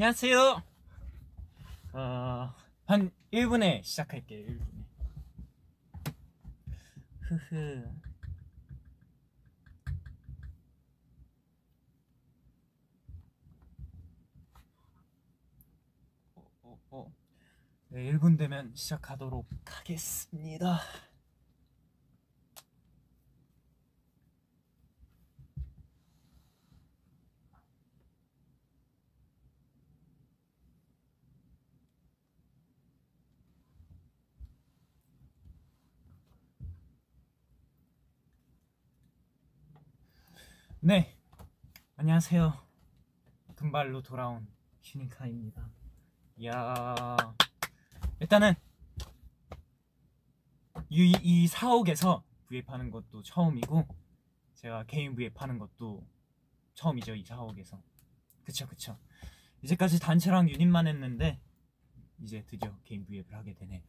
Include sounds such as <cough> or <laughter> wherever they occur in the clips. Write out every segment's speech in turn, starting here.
안녕하세요. 어, 한 1분에 시작할게요. 1분에. 흐흐. 어, 어, 어. 네, 1분 되면 시작하도록 하겠습니다. 네, 안녕하세요. 금발로 돌아온 휴닝카입니다. 이야, 일단은 이, 이 사옥에서 V앱하는 것도 처음이고 제가 개인 V앱하는 것도 처음이죠 이 사옥에서. 그쵸 그쵸. 이제까지 단체랑 유닛만 했는데 이제 드디어 개인 V앱을 하게 되네.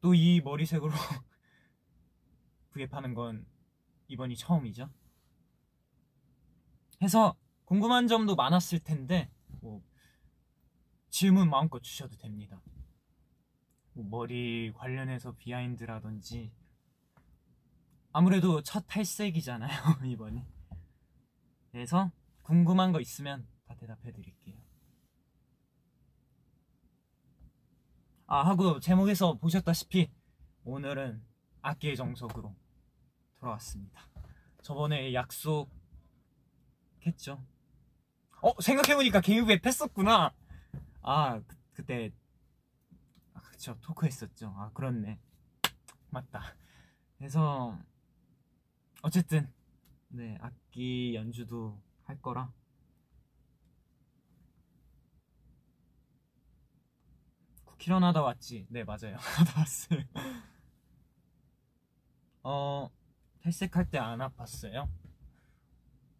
또 이 머리색으로 <laughs> V앱하는 건 이번이 처음이죠. 해서 궁금한 점도 많았을 텐데 뭐 질문 마음껏 주셔도 됩니다. 뭐 머리 관련해서 비하인드라든지 아무래도 첫 탈색이잖아요 <laughs> 이번이. 그래서 궁금한 거 있으면 다 대답해 드릴게요. 아 하고 제목에서 보셨다시피 오늘은 악기의 정석으로 돌아왔습니다. 저번에 약속 했죠. 어 생각해보니까 개인부에 했었구나. 아 그, 그때 아, 그쵸 토크했었죠. 아 그렇네. 맞다. 그래서 어쨌든 네 악기 연주도 할 거라. 쿠키런 하다 왔지. 네 맞아요. <laughs> 하다 왔어요. 어 탈색할 때 안 아팠어요?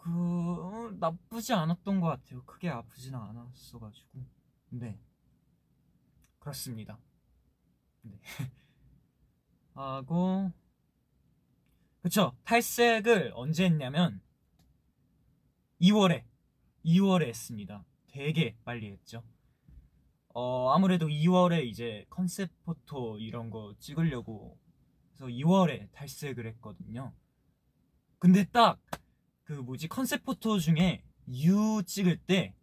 그 어, 나쁘지 않았던 것 같아요. 크게 아프지는 않았어가지고 네 그렇습니다. 네 <laughs> 하고 그쵸 탈색을 언제 했냐면 2월에 2월에 했습니다. 되게 빨리 했죠. 어 아무래도 2월에 이제 컨셉 포토 이런 거 찍으려고 그래서 2월에 탈색을 했거든요. 근데 딱 그 뭐지 컨셉 포토 중에 유 찍을 때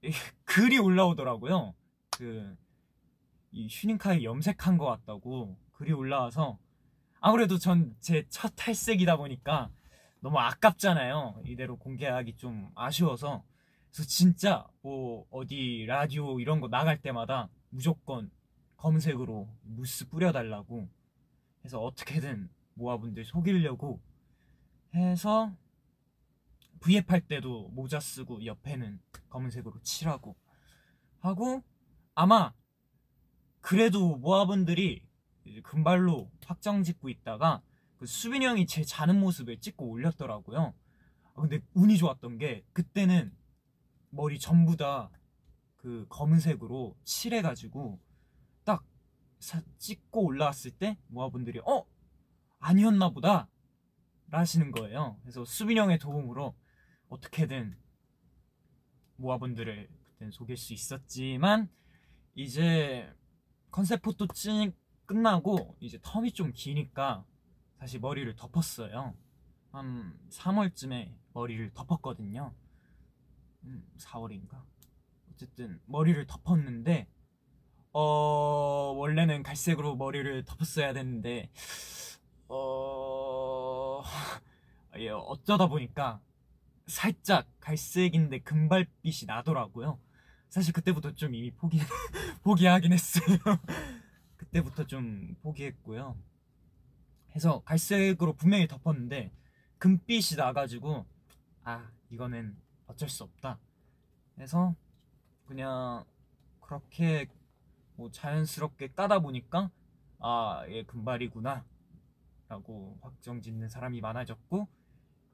<laughs> 글이 올라오더라고요. 그이 휴닝카에 염색한 것 같다고 글이 올라와서 아무래도 전 제 첫 탈색이다 보니까 너무 아깝잖아요. 이대로 공개하기 좀 아쉬워서 그래서 진짜 뭐 어디 라디오 이런 거 나갈 때마다 무조건 검색으로 무스 뿌려달라고 해서 어떻게든 모아분들 속이려고 해서 V앱 할 때도 모자 쓰고 옆에는 검은색으로 칠하고 하고 아마 그래도 모아분들이 금발로 확정 짓고 있다가 그 수빈이 형이 제 자는 모습을 찍고 올렸더라고요. 아, 근데 운이 좋았던 게 그때는 머리 전부 다 그 검은색으로 칠해가지고 딱 찍고 올라왔을 때 모아분들이 어 아니었나 보다 라시는 거예요. 그래서 수빈 형의 도움으로 어떻게든 모아분들을 그땐 속일 수 있었지만 이제 컨셉 포토 찍 끝나고 이제 텀이 좀 기니까 다시 머리를 덮었어요. 한 3월쯤에 머리를 덮었거든요. 음, 4월인가? 어쨌든 머리를 덮었는데 어 원래는 갈색으로 머리를 덮었어야 됐는데 어 예, 어쩌다 보니까 살짝 갈색인데 금발빛이 나더라고요. 사실 그때부터 좀 이미 포기 <laughs> 포기하긴 했어요. <laughs> 그때부터 좀 포기했고요. 해서 갈색으로 분명히 덮었는데 금빛이 나가지고 아 이거는 어쩔 수 없다. 해서 그냥 그렇게 뭐 자연스럽게 까다 보니까 아 얘 금발이구나 라고 확정 짓는 사람이 많아졌고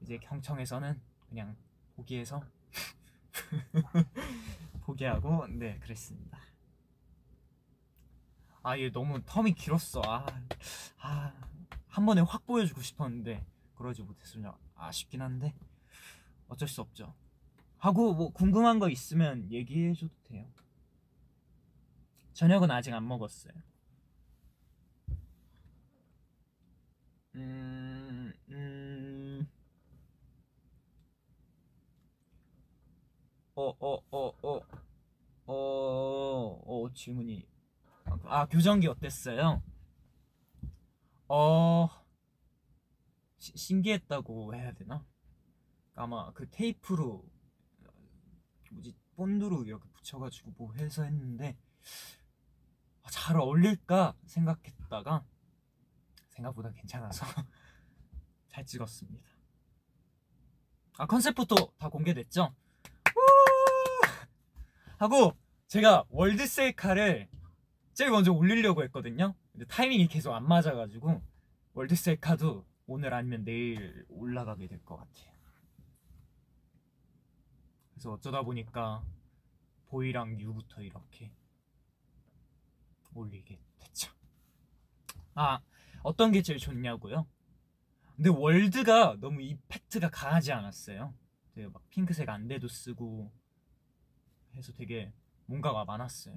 이제 경청에서는 그냥 포기해서 <laughs> 포기하고 네 그랬습니다. 아얘 너무 텀이 길었어. 아, 아, 한 번에 확 보여주고 싶었는데 그러지 못했으면 아쉽긴 한데 어쩔 수 없죠. 하고 뭐 궁금한 거 있으면 얘기해줘도 돼요. 저녁은 아직 안 먹었어요. 음, 음. 어, 어, 어, 어, 어, 어, 질문이. 아, 교정기 어땠어요? 어, 시- 신기했다고 해야 되나? 아마 그 테이프로 뭐지 본드로 이렇게 붙여가지고 뭐 해서 했는데 아, 잘 어울릴까 생각했다가 생각보다 괜찮아서 <laughs> 잘 찍었습니다. 아 컨셉부터 다 공개됐죠? 우! 하고 제가 World 셀카를 제일 먼저 올리려고 했거든요. 근데 타이밍이 계속 안 맞아가지고 World 셀카도 오늘 아니면 내일 올라가게 될 것 같아요. 그래서 어쩌다 보니까 보이랑 유부터 이렇게 올리게 됐죠. 아 어떤 게 제일 좋냐고요? 근데 월드가 너무 이펙트가 강하지 않았어요. 되게 막 핑크색 안대도 쓰고 해서 되게 뭔가가 많았어요.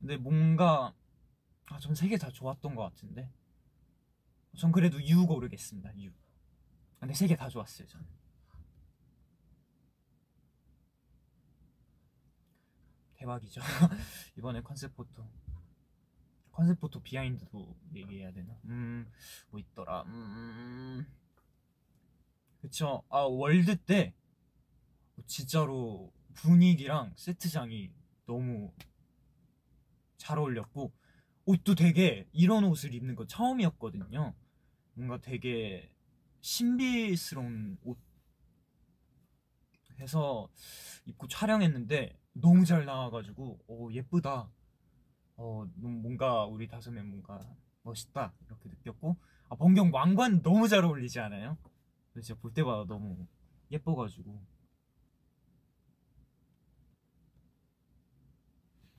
근데 뭔가 아, 전 세 개 다 좋았던 것 같은데 전 그래도 유 고르겠습니다. 유. 근데 세 개 다 좋았어요. 저는. 대박이죠. <laughs> 이번에 컨셉 포토. 컨셉 포토 behind도 얘기해야 되나? 음, 뭐 있더라. 음, 그쵸. 아, World 때 진짜로 분위기랑 세트장이 너무 잘 어울렸고 옷도 되게 이런 옷을 입는 거 처음이었거든요. 뭔가 되게 신비스러운 옷 해서 입고 촬영했는데 너무 잘 나와가지고 오 예쁘다. 어 뭔가 우리 다섯 명 뭔가 멋있다 이렇게 느꼈고 아 번경 왕관 너무 잘 어울리지 않아요? 진짜 볼 때마다 너무 예뻐가지고.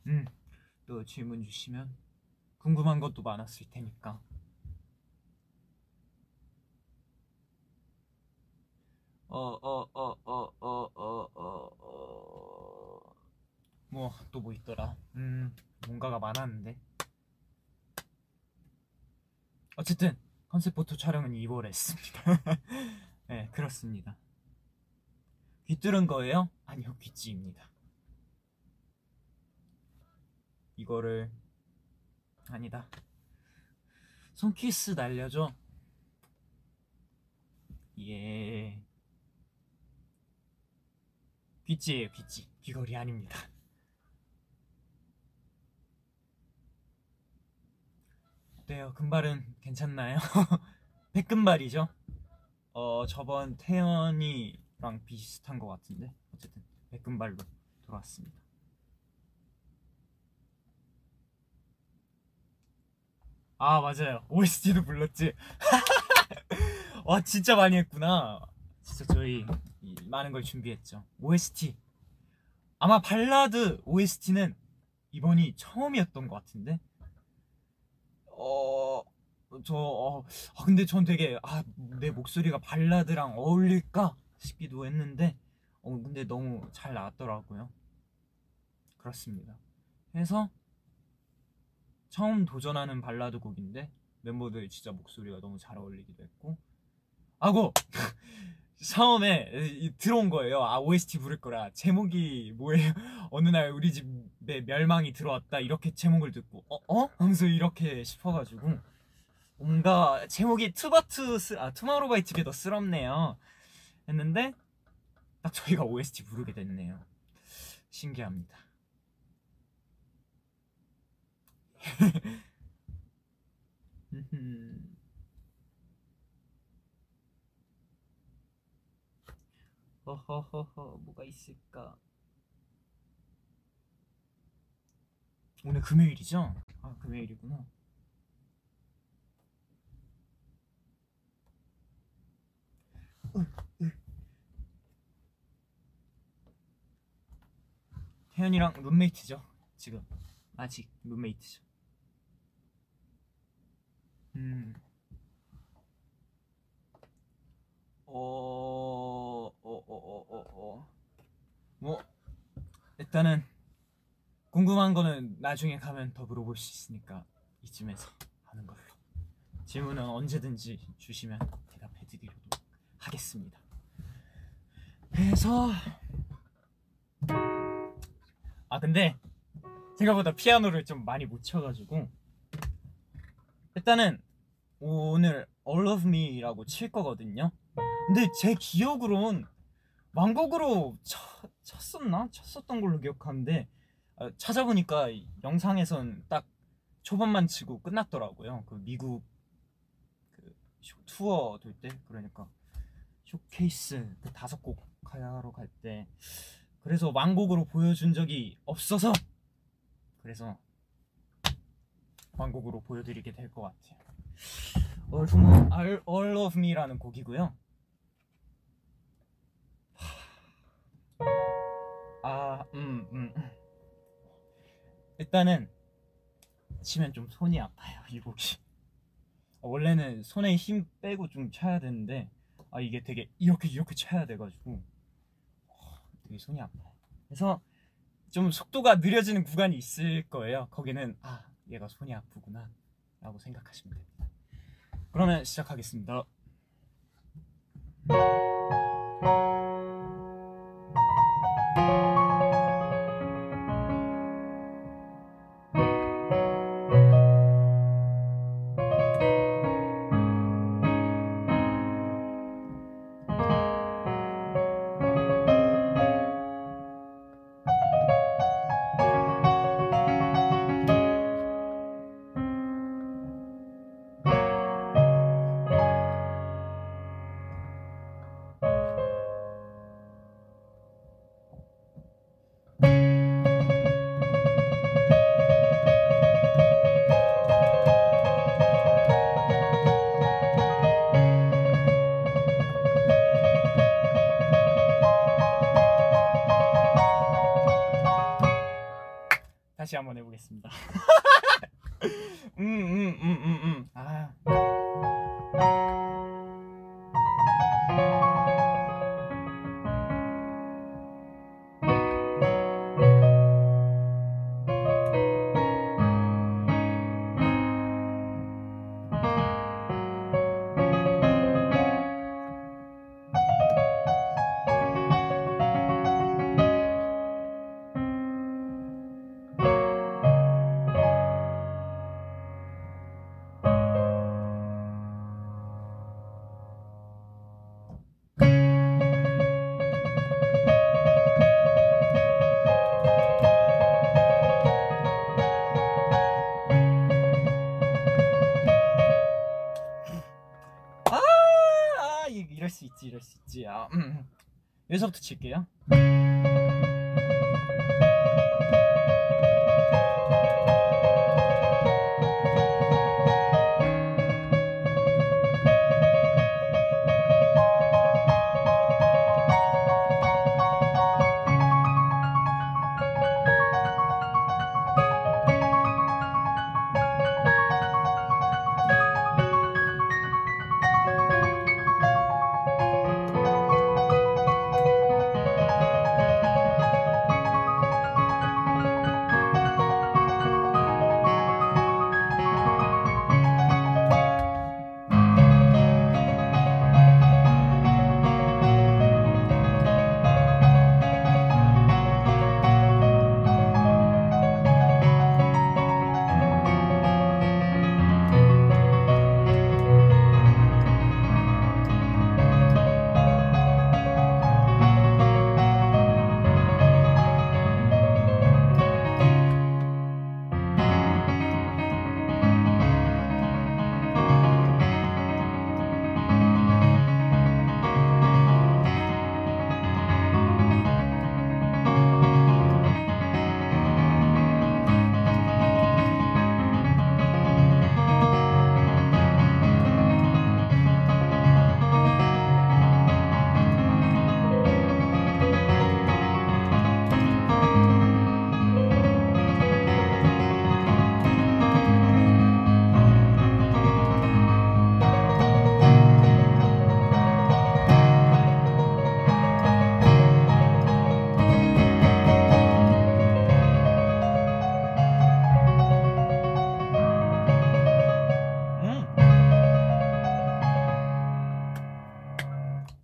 음또 질문 주시면 궁금한 것도 많았을 테니까. 어어어어어어 어. 뭐또뭐 있더라? 음 뭔가가 많았는데. 어쨌든 컨셉 포토 촬영은 2월에 했습니다. <laughs> 네 그렇습니다. 귀 뚫은 거예요? 아니요 귀찌입니다. 이거를 아니다. 손키스 날려줘. 예. 귀찌예요 귀찌. 귀걸이 아닙니다 어때요? 금발은 괜찮나요? <laughs> 백금발이죠? 어 저번 태연이랑 비슷한 것 같은데? 어쨌든 백금발로 돌아왔습니다. 아 맞아요. OST도 불렀지. <laughs> 와 진짜 많이 했구나. 진짜 저희 이 많은 걸 준비했죠. OST 아마 발라드 OST는 이번이 처음이었던 것 같은데 어 저 어, 아, 근데 전 되게 아 내 목소리가 발라드랑 어울릴까 싶기도 했는데 어 근데 너무 잘 나왔더라고요. 그렇습니다. 해서 처음 도전하는 발라드 곡인데 멤버들 진짜 목소리가 너무 잘 어울리기도 했고 하고 <laughs> 처음에 이- 들어온 거예요. 아 OST 부를 거라. 제목이 뭐예요? <laughs> 어느 날 우리 집에 멸망이 들어왔다. 이렇게 제목을 듣고 어? 어? 하면서 이렇게 싶어가지고. 뭔가 제목이 투바투 스, 아 투마로우 바이 투게더 쓰럽네요. 했는데 딱 저희가 OST 부르게 됐네요. 신기합니다 <laughs> 음. 허허허허 뭐가 있을까? 오늘 금요일이죠? 아 금요일이구나. 태연이랑 룸메이트죠 지금. 아직. 룸메이트죠. 음. 어, 어, 어, 어, 어, 어. 일단은 궁금한 거는 나중에 가면 더 물어볼 수 있으니까 이쯤에서 하는 걸로. 질문은 언제든지 주시면 대답해 드리도록 하겠습니다. 그래서 아 근데 생각보다 피아노를 좀 많이 못 쳐가지고 일단은 오늘 All of Me라고 칠 거거든요. 근데 제 기억으론 왕곡으로 쳐, 쳤었나? 쳤었던 걸로 기억하는데 아, 찾아보니까 영상에선 딱 초반만 치고 끝났더라고요. 그 미국 그 쇼- 투어 돌 때 그러니까 쇼케이스 그 다섯 곡 하러 갈 때 그래서 왕곡으로 보여준 적이 없어서 그래서 왕곡으로 보여드리게 될 것 같아요. All, All of Me라는 곡이고요. 아, 음, 음. 음. 일단은 치면 좀 손이 아파요 이 곡이. 어, 원래는 손에 힘 빼고 좀 쳐야 되는데 아 이게 되게 이렇게 이렇게 쳐야 돼가지고 어, 되게 손이 아파요. 그래서 좀 속도가 느려지는 구간이 있을 거예요. 거기는 아 얘가 손이 아프구나 라고 생각하시면 됩니다. 그러면 시작하겠습니다. 다시 한번 해보겠습니다. <laughs> 여기서부터 칠게요.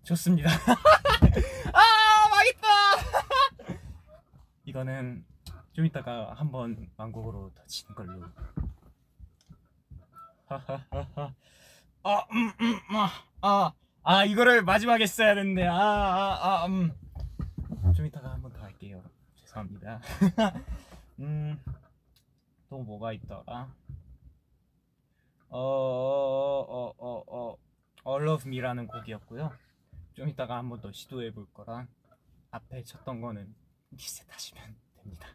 좋습니다. <laughs> 아 망했다. <laughs> 이거는 좀 이따가 한번 왕곡으로 더 치는 걸로. <laughs> 아, 음, 음, 아, 아, 아, 이거를 마지막에 써야 되는데, 아, 아, 아, 음. 좀 이따가 한번 더 할게요. 죄송합니다. 음, 또 뭐가 있더라? 어, 어, 어, 어, All of Me라는 곡이었고요. 좀 이따가 한 번 더 시도해 볼 거랑 앞에 쳤던 거는 리셋하시면 됩니다.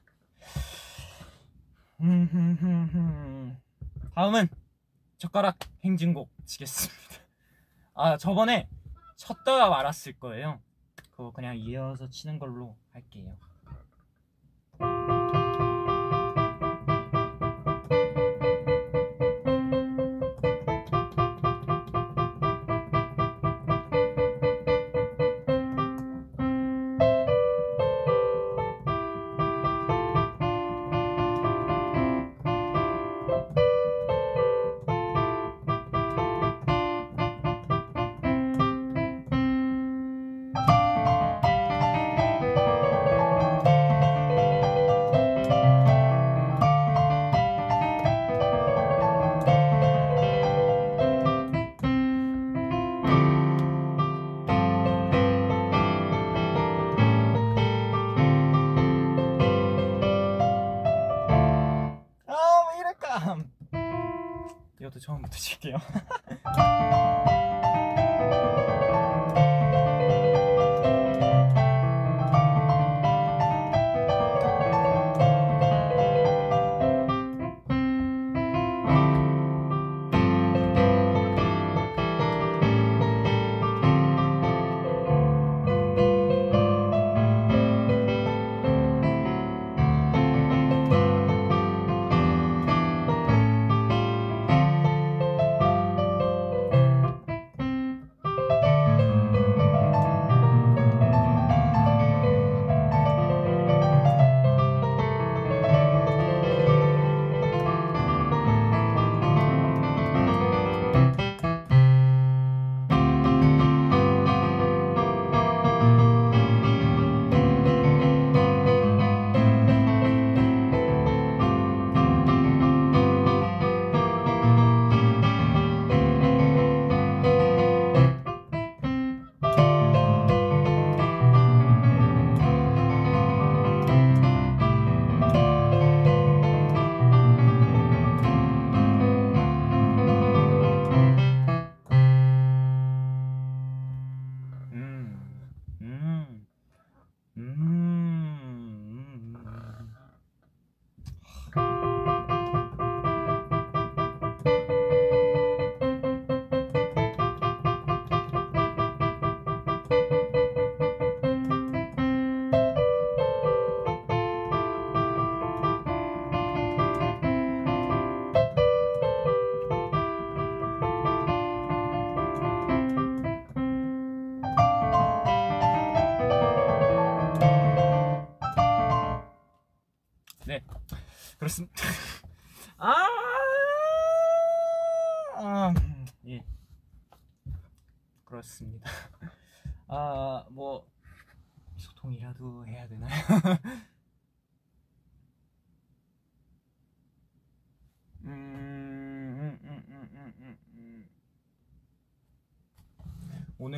음, <laughs> 다음은 젓가락 행진곡 치겠습니다. 아 저번에 쳤다가 말았을 거예요. 그거 그냥 이어서 치는 걸로 할게요. 처음부터 칠게요. <laughs>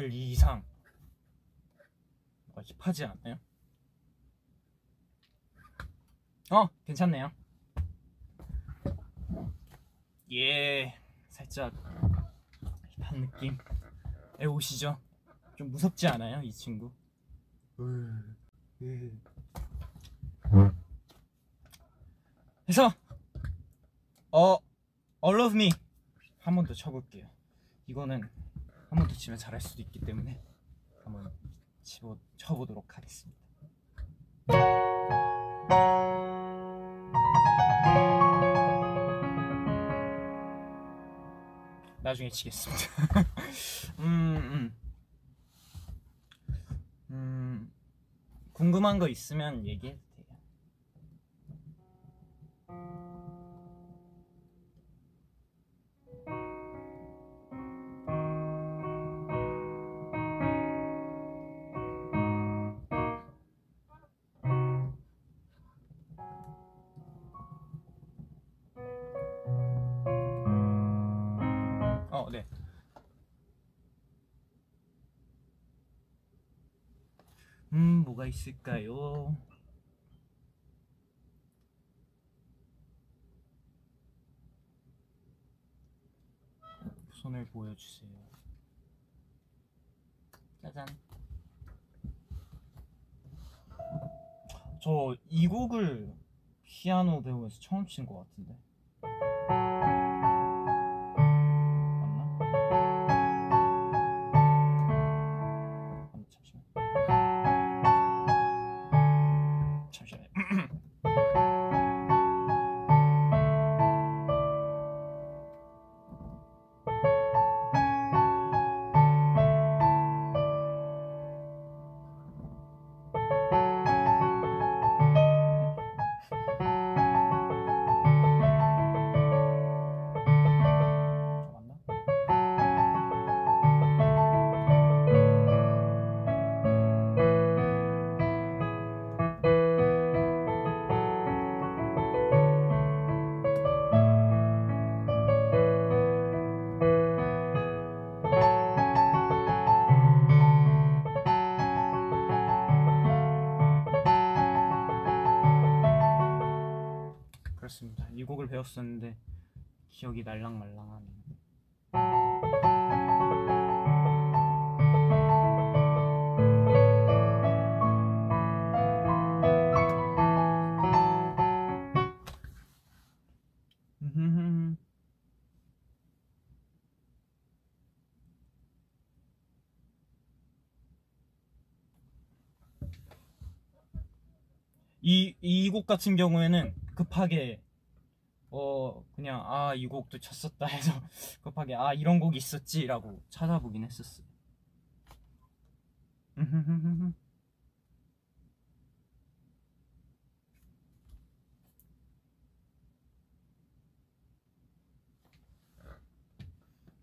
이 이상 뭐가 힙하지 않나요? 어, 괜찮네요. 예, 살짝 힙한 느낌. 에 오시죠? 좀 무섭지 않아요, 이 친구? 그래서 어, All of Me 한 번 더 쳐볼게요. 이거는 치면 잘할 수도 있기 때문에 한번 치보, 쳐보도록 하겠습니다. 나중에 치겠습니다. <laughs> 음, 음. 음, 궁금한 거 있으면 얘기해 있을까요? 손을 보여주세요. 짜잔. 저 이 곡을 피아노 배우면서 처음 친 것 같은데. 배웠었는데 기억이 날랑말랑하네요. 음흠흠. <laughs> 이, 이 곡 같은 경우에는 급하게 어 그냥 아 이 곡도 쳤었다 해서 <laughs> 급하게 아 이런 곡이 있었지라고 찾아보긴 했었어요. <laughs>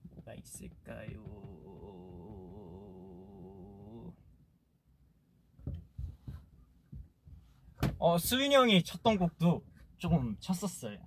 뭐가 있을까요? 어 수빈이 형이 쳤던 곡도 조금 쳤었어요.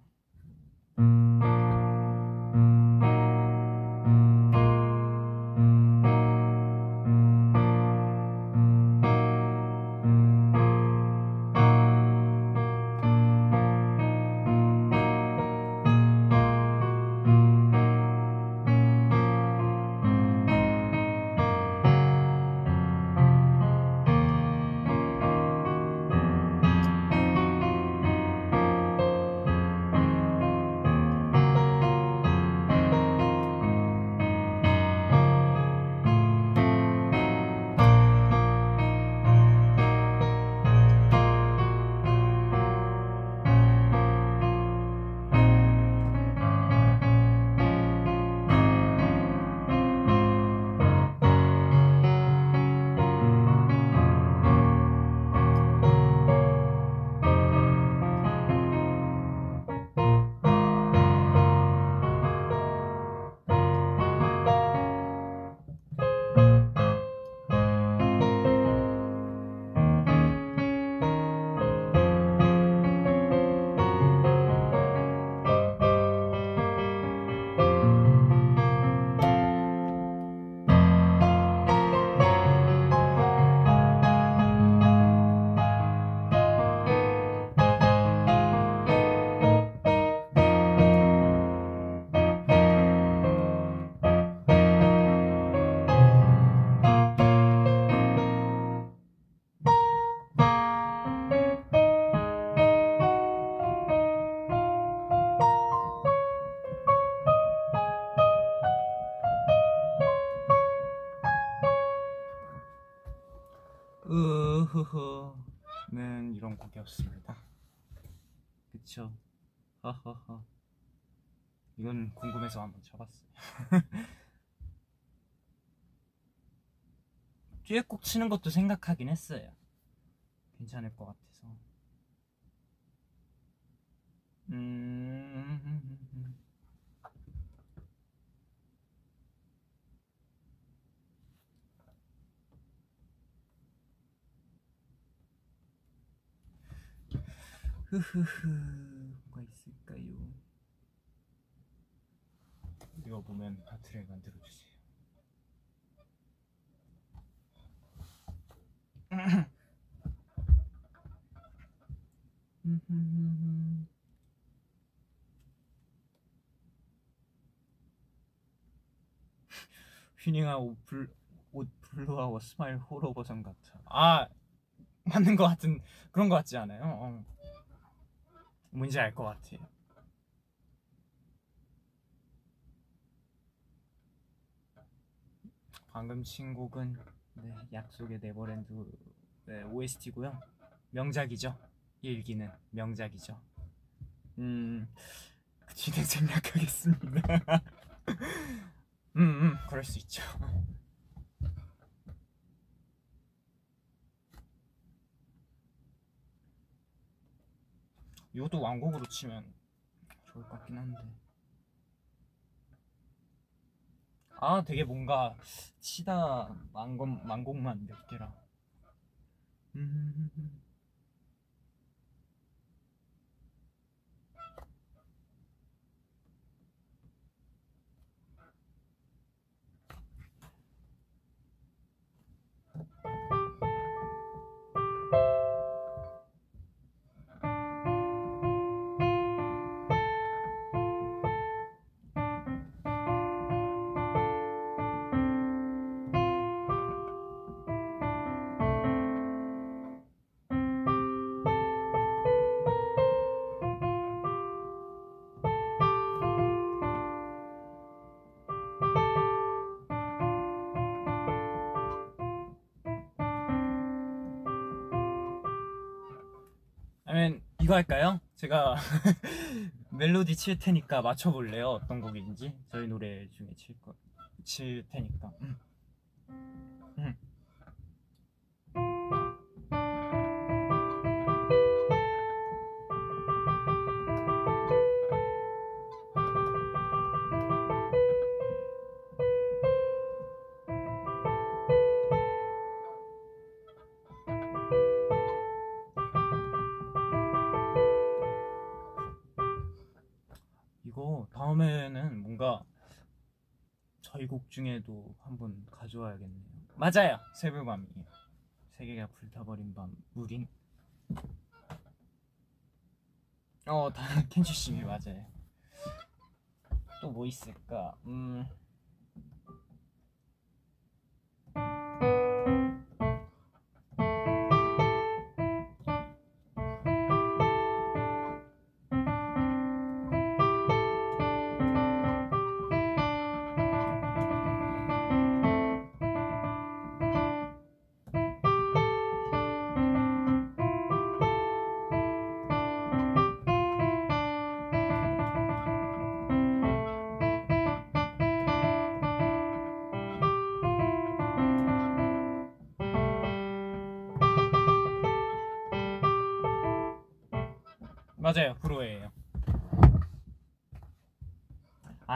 듀엣곡 치는 것도 생각하긴 했어요. 괜찮을 것 같아서. 음. 흐흐흐 뭐가 있을까요? 이거 보면 파트를 만들어 주세요. 옷, 블, 옷 블루하고 스마일 호러 버전 같아. 아 맞는 것 같은 그런 것 같지 않아요? 어. 뭔지 알 것 같아요. 방금 친 곡은 네, 약속의 네버랜드 네, OST고요. 명작이죠. 일기는 명작이죠. 음, 그 진행 생략하겠습니다. <laughs> 음, 음, 그럴 수 있죠. <laughs> 이것도 왕곡으로 치면 좋을 것 같긴 한데. 아, 되게 뭔가 치다 만곡 만곡만 몇 개라. 음. 이거 할까요? 제가 <laughs> 멜로디 칠 테니까 맞춰볼래요? 어떤 곡인지 저희 노래 중에 칠 거, 칠 테니까. 음. 음. 곡 중에도 한번 가져와야겠네요. 맞아요. 새벽밤이에요. 세계가 불타버린 밤 무린. 어, 다 <laughs> 켄슈님이 맞아요. 또 뭐 있을까? 음.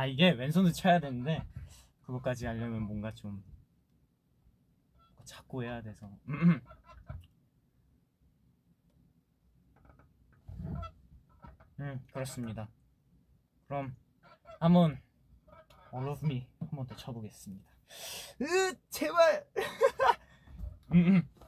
아 이게 왼손도 쳐야 되는데 그것까지 하려면 뭔가 좀 잡고 해야 돼서. <clears throat> 음 그렇습니다. 그럼 한번 All of Me 한번 더 쳐보겠습니다. 으 제발. <laughs>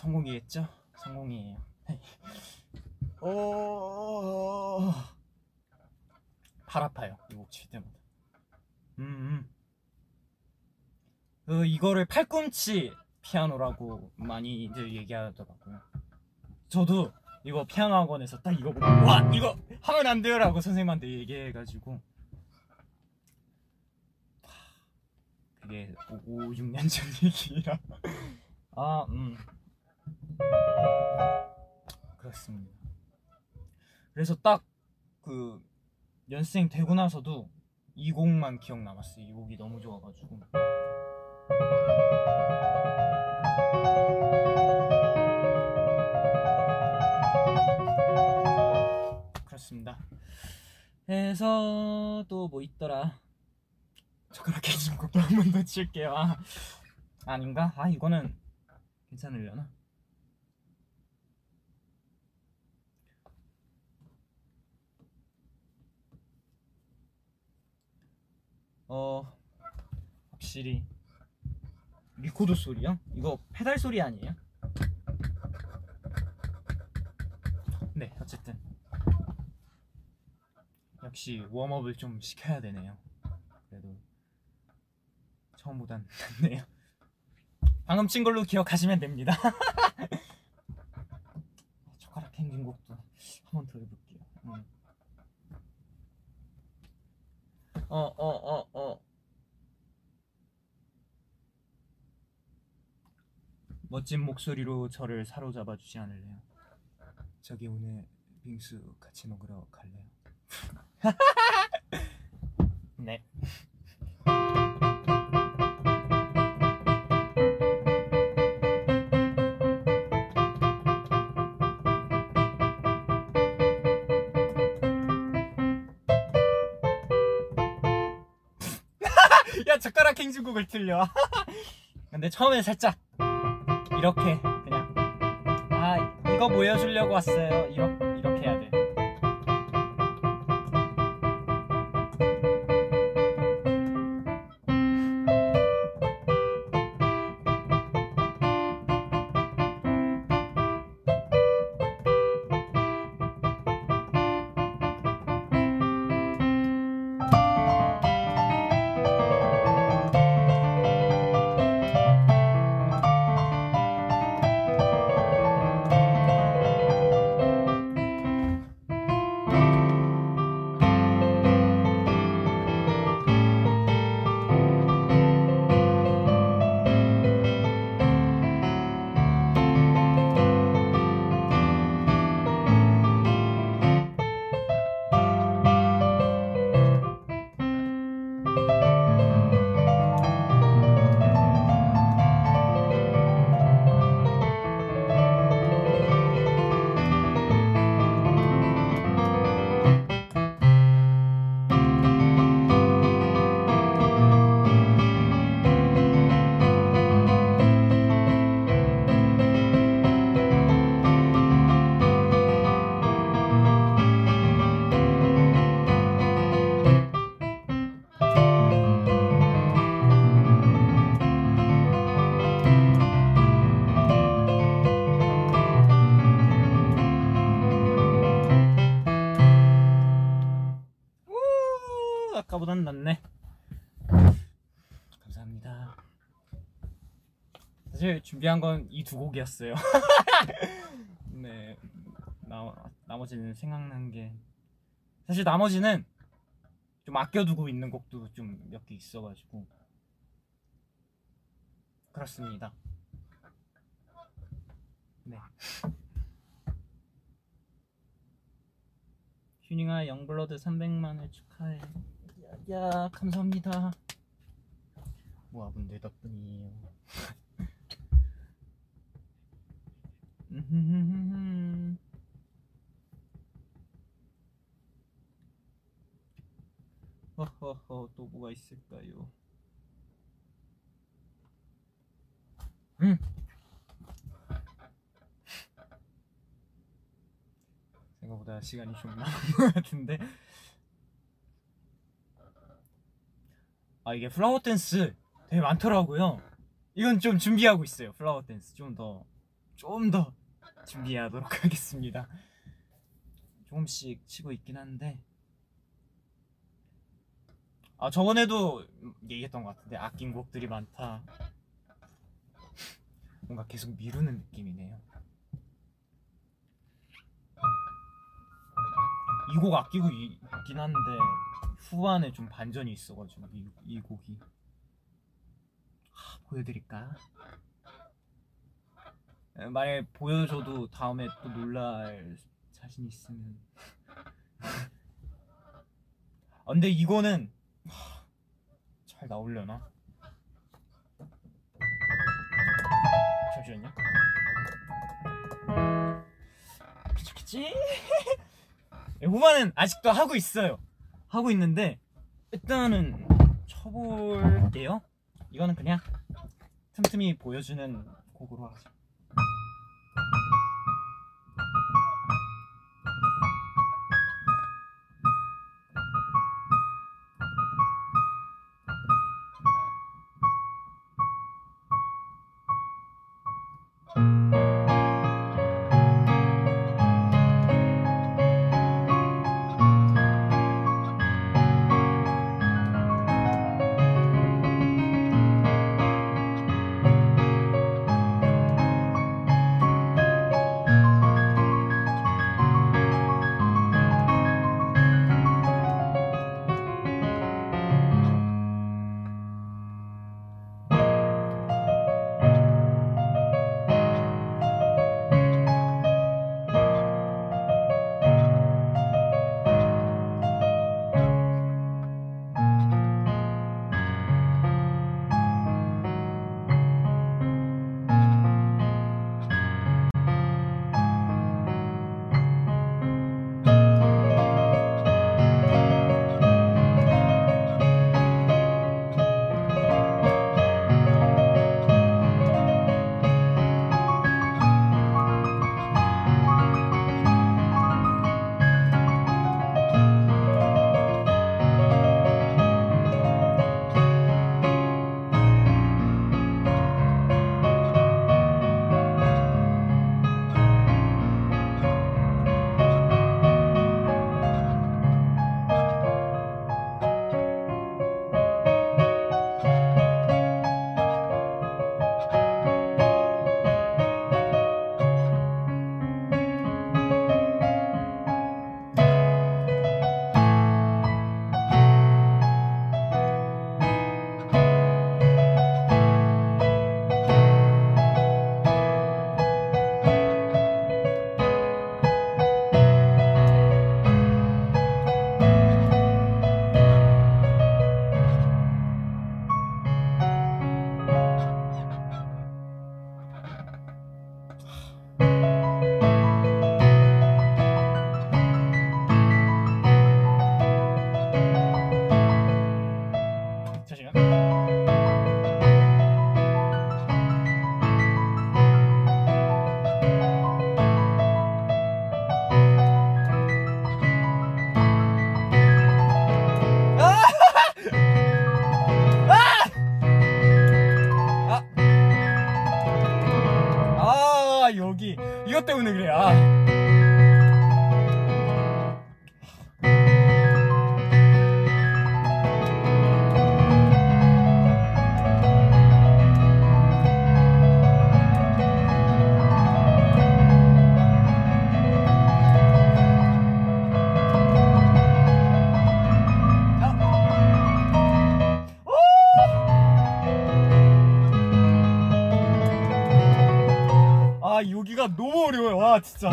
성공이겠죠? 성공이에요. <laughs> 어... 팔 아파요. 이 곡 칠 때마다. 음, 음. 그 이거를 팔꿈치 피아노라고 많이들 얘기하더라고요. 저도 이거 피아노 학원에서 딱 이거 보고 와 이거 하면 안 돼요라고 선생님한테 얘기해가지고 그게 5, 6년 전 <laughs> 얘기라 아 음. 그렇습니다. 그래서 딱 그 연습생 되고 나서도 이 곡만 기억 남았어요. 이 곡이 너무 좋아가지고. 그렇습니다. 해서 또 뭐 있더라. 젓가락 깨진 곡도 한 번 더 칠게요. 아, 아닌가? 아 이거는 괜찮으려나? 어 확실히 리코더 소리야? 이거 페달 소리 아니에요? 네 어쨌든 역시 웜업을 좀 시켜야 되네요 그래도 처음보단 낫네요 방금 친 걸로 기억하시면 됩니다 <laughs> 젓가락 행진 곡도 한 번 더 해볼게요 음. 어, 어, 어, 어. 멋진 목소리로 저를 사로잡아 주지 않을래요? 저기 오늘 빙수 같이 먹으러 갈래요? <laughs> 네. 야 젓가락 행진곡을 틀려. <laughs> 근데 처음에 살짝 이렇게 그냥 아 이거 보여주려고 왔어요. 이렇게 우 아까보단 낫네. 감사합니다. 사실 준비한 건 이 두 곡이었어요. <laughs> 네, 나 나머지는 생각난 게 사실 나머지는 좀 아껴두고 있는 곡도 좀 몇 개 있어가지고 그렇습니다. 네. 휴닝아 영블러드 300만을 축하해. 야, 야 감사합니다. 모아분 내 덕분이에요. <laughs> 허허허 또 뭐가 있을까요? 음. 생각보다 시간이 좀 남은 것 같은데 아 이게 Flower Dance 되게 많더라고요 이건 좀 준비하고 있어요 Flower Dance 좀 더 좀 더 준비하도록 <laughs> 하겠습니다. 조금씩 치고 있긴 한데 아 저번에도 얘기했던 것 같은데 아낀 곡들이 많다. 뭔가 계속 미루는 느낌이네요. 이 곡 아끼고 있긴 한데 후반에 좀 반전이 있어가지고 이, 이 곡이 하, 보여드릴까? 에, 만약에 보여줘도 다음에 또 놀랄 자신 있으면 <laughs> 아, 근데 이거는 하, 잘 나오려나? 잠시만요? 예, <laughs> 후반은 아직도 하고 있어요 하고 있는데 일단은 쳐볼게요. 이거는 그냥 틈틈이 보여주는 곡으로 하죠 너무 어려워요. 와 진짜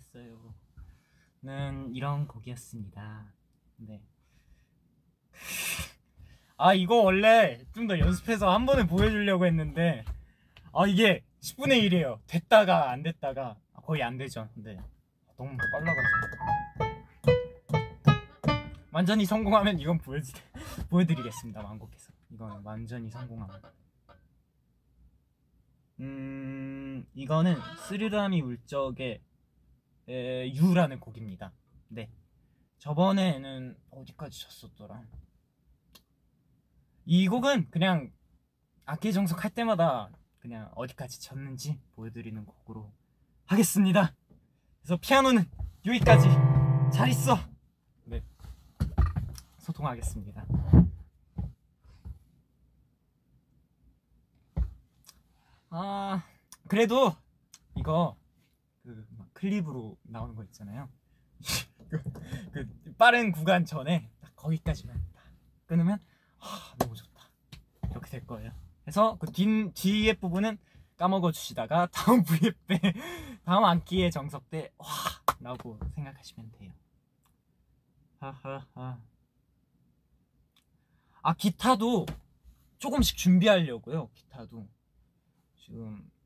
치겠어요. 는 이런 곡이었습니다. 네. 아, 이거 원래 좀 더 연습해서 한 번에 보여주려고 했는데, 아, 이게 10분의 1이에요. 됐다가 안 됐다가 거의 안 되죠. 근데 너무 빨라가지고. 완전히 성공하면 이건 보여드, 보여드리겠습니다. 완곡해서. 이건 완전히 성공하면. 음, 이거는 스르라미 울적의 에, 유라는 곡입니다. 네. 저번에는 어디까지 쳤었더라? 이 곡은 그냥 악기 정석할 때마다 그냥 어디까지 쳤는지 보여드리는 곡으로 하겠습니다. 그래서 피아노는 여기까지 잘 있어. 네. 소통하겠습니다. 아, 그래도 이거 클립으로 나오는 거 있잖아요. <laughs> 그, 그 빠른 구간 전에 딱 거기까지만 딱 끊으면 아, 너무 좋다. 이렇게 될 거예요. 그래서 그 뒤, 뒤에 부분은 까먹어 주시다가 <laughs> 다음 V에 때 다음 악기의 정석 때 와! 라고 생각하시면 돼요. 하하하. 아, 기타도 조금씩 준비하려고요. 기타도. 지금 아,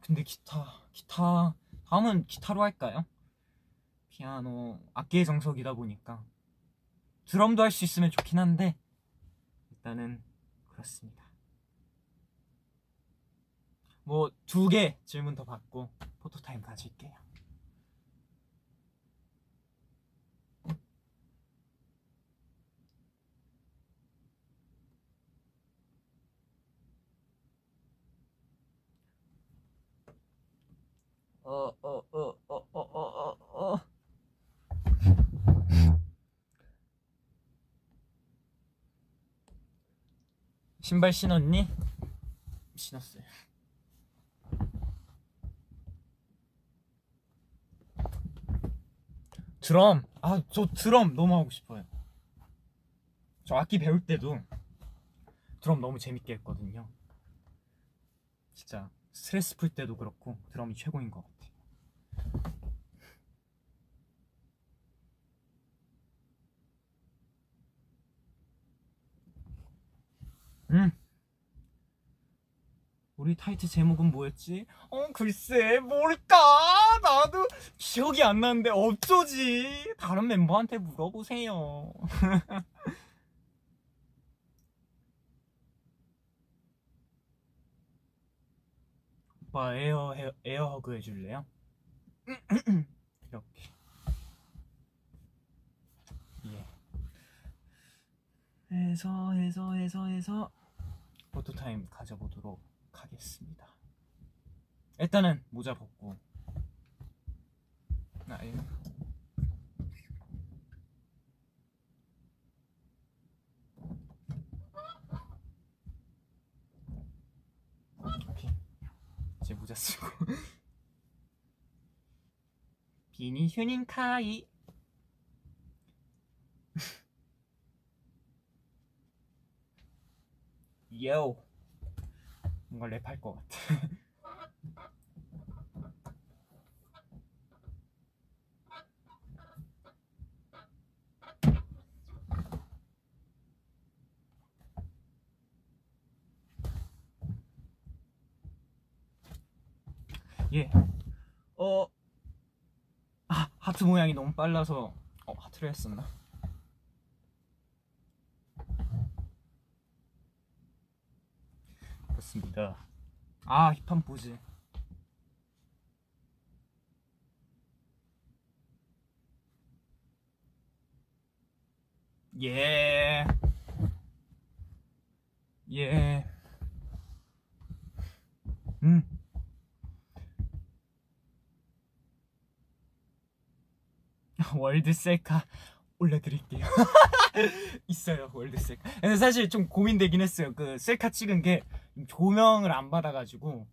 근데 기타 기타 다음은 기타로 할까요? 피아노 악기의 정석이다 보니까 드럼도 할 수 있으면 좋긴 한데 일단은 그렇습니다. 뭐 두 개 질문 더 받고 포토타임 가질게요. 어, 어, 어, 어, 어, 어, 어, 어. 신발 신었니? 신었어요. 드럼. 아, 저 드럼 너무 하고 싶어요. 저 악기 배울 때도 드럼 너무 재밌게 했거든요. 진짜 스트레스 풀 때도 그렇고 드럼이 최고인 것 같아. 음. 우리 타이틀 제목은 뭐였지? 어, 글쎄, 뭘까? 나도 기억이 안 나는데 어쩌지? 다른 멤버한테 물어보세요. <laughs> 오빠 air air, air hug 해줄래요? <clears throat> 이렇게 예 해서 해서 해서 해서 포토타임 가져보도록 하겠습니다. 일단은 모자 벗고. 아, 예. 오케이. 이제 모자 쓰고. <laughs> 비니 휴닝카이 요 뭔가 랩할 것 같아 <laughs> 예. 어. 아, 하트 모양이 너무 빨라서 어, 하트를 했었나? 그렇습니다. 아, 힙한 포즈. 예. 예. 음. <laughs> world 셀카 올려드릴게요. <laughs> 있어요 world 셀카. 근데 사실 좀 고민되긴 했어요. 그 셀카 찍은 게 조명을 안 받아가지고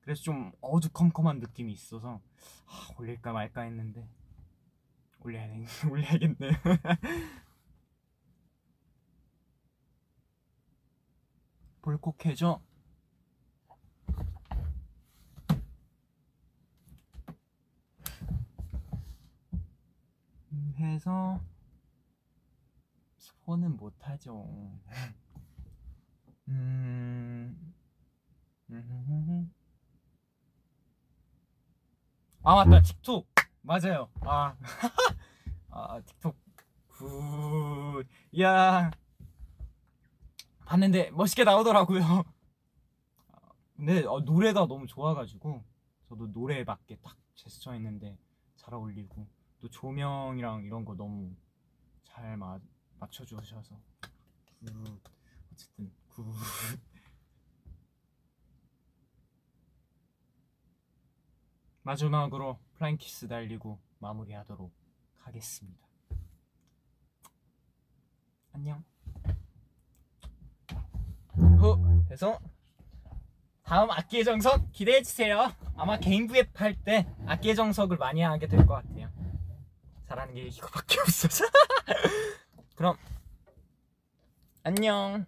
그래서 좀 어두컴컴한 느낌이 있어서 아, 올릴까 말까 했는데 올려야 돼 <laughs> 올려야겠네. <laughs> 볼콕해져. 음, 해서 손은 못하죠. <laughs> 음. 음. 아 맞다 틱톡 맞아요. 아, <laughs> 아 틱톡 Good. 야 봤는데 멋있게 나오더라고요. 아, <laughs> 근데 어, 노래가 너무 좋아가지고 저도 노래에 맞게 딱 제스처 했는데 잘 어울리고 또 조명이랑 이런 거 너무 잘 마, 맞춰주셔서 good. 어쨌든 good. <laughs> 마지막으로 flying kiss 달리고 마무리하도록 하겠습니다. 안녕. 후 해서 다음 악기의 정석 기대해 주세요. 아마 개인 브이앱 할때 악기의 정석을 많이 하게 될 것 같아요. 잘하는 게 이거밖에 없어서. <laughs> 그럼 안녕.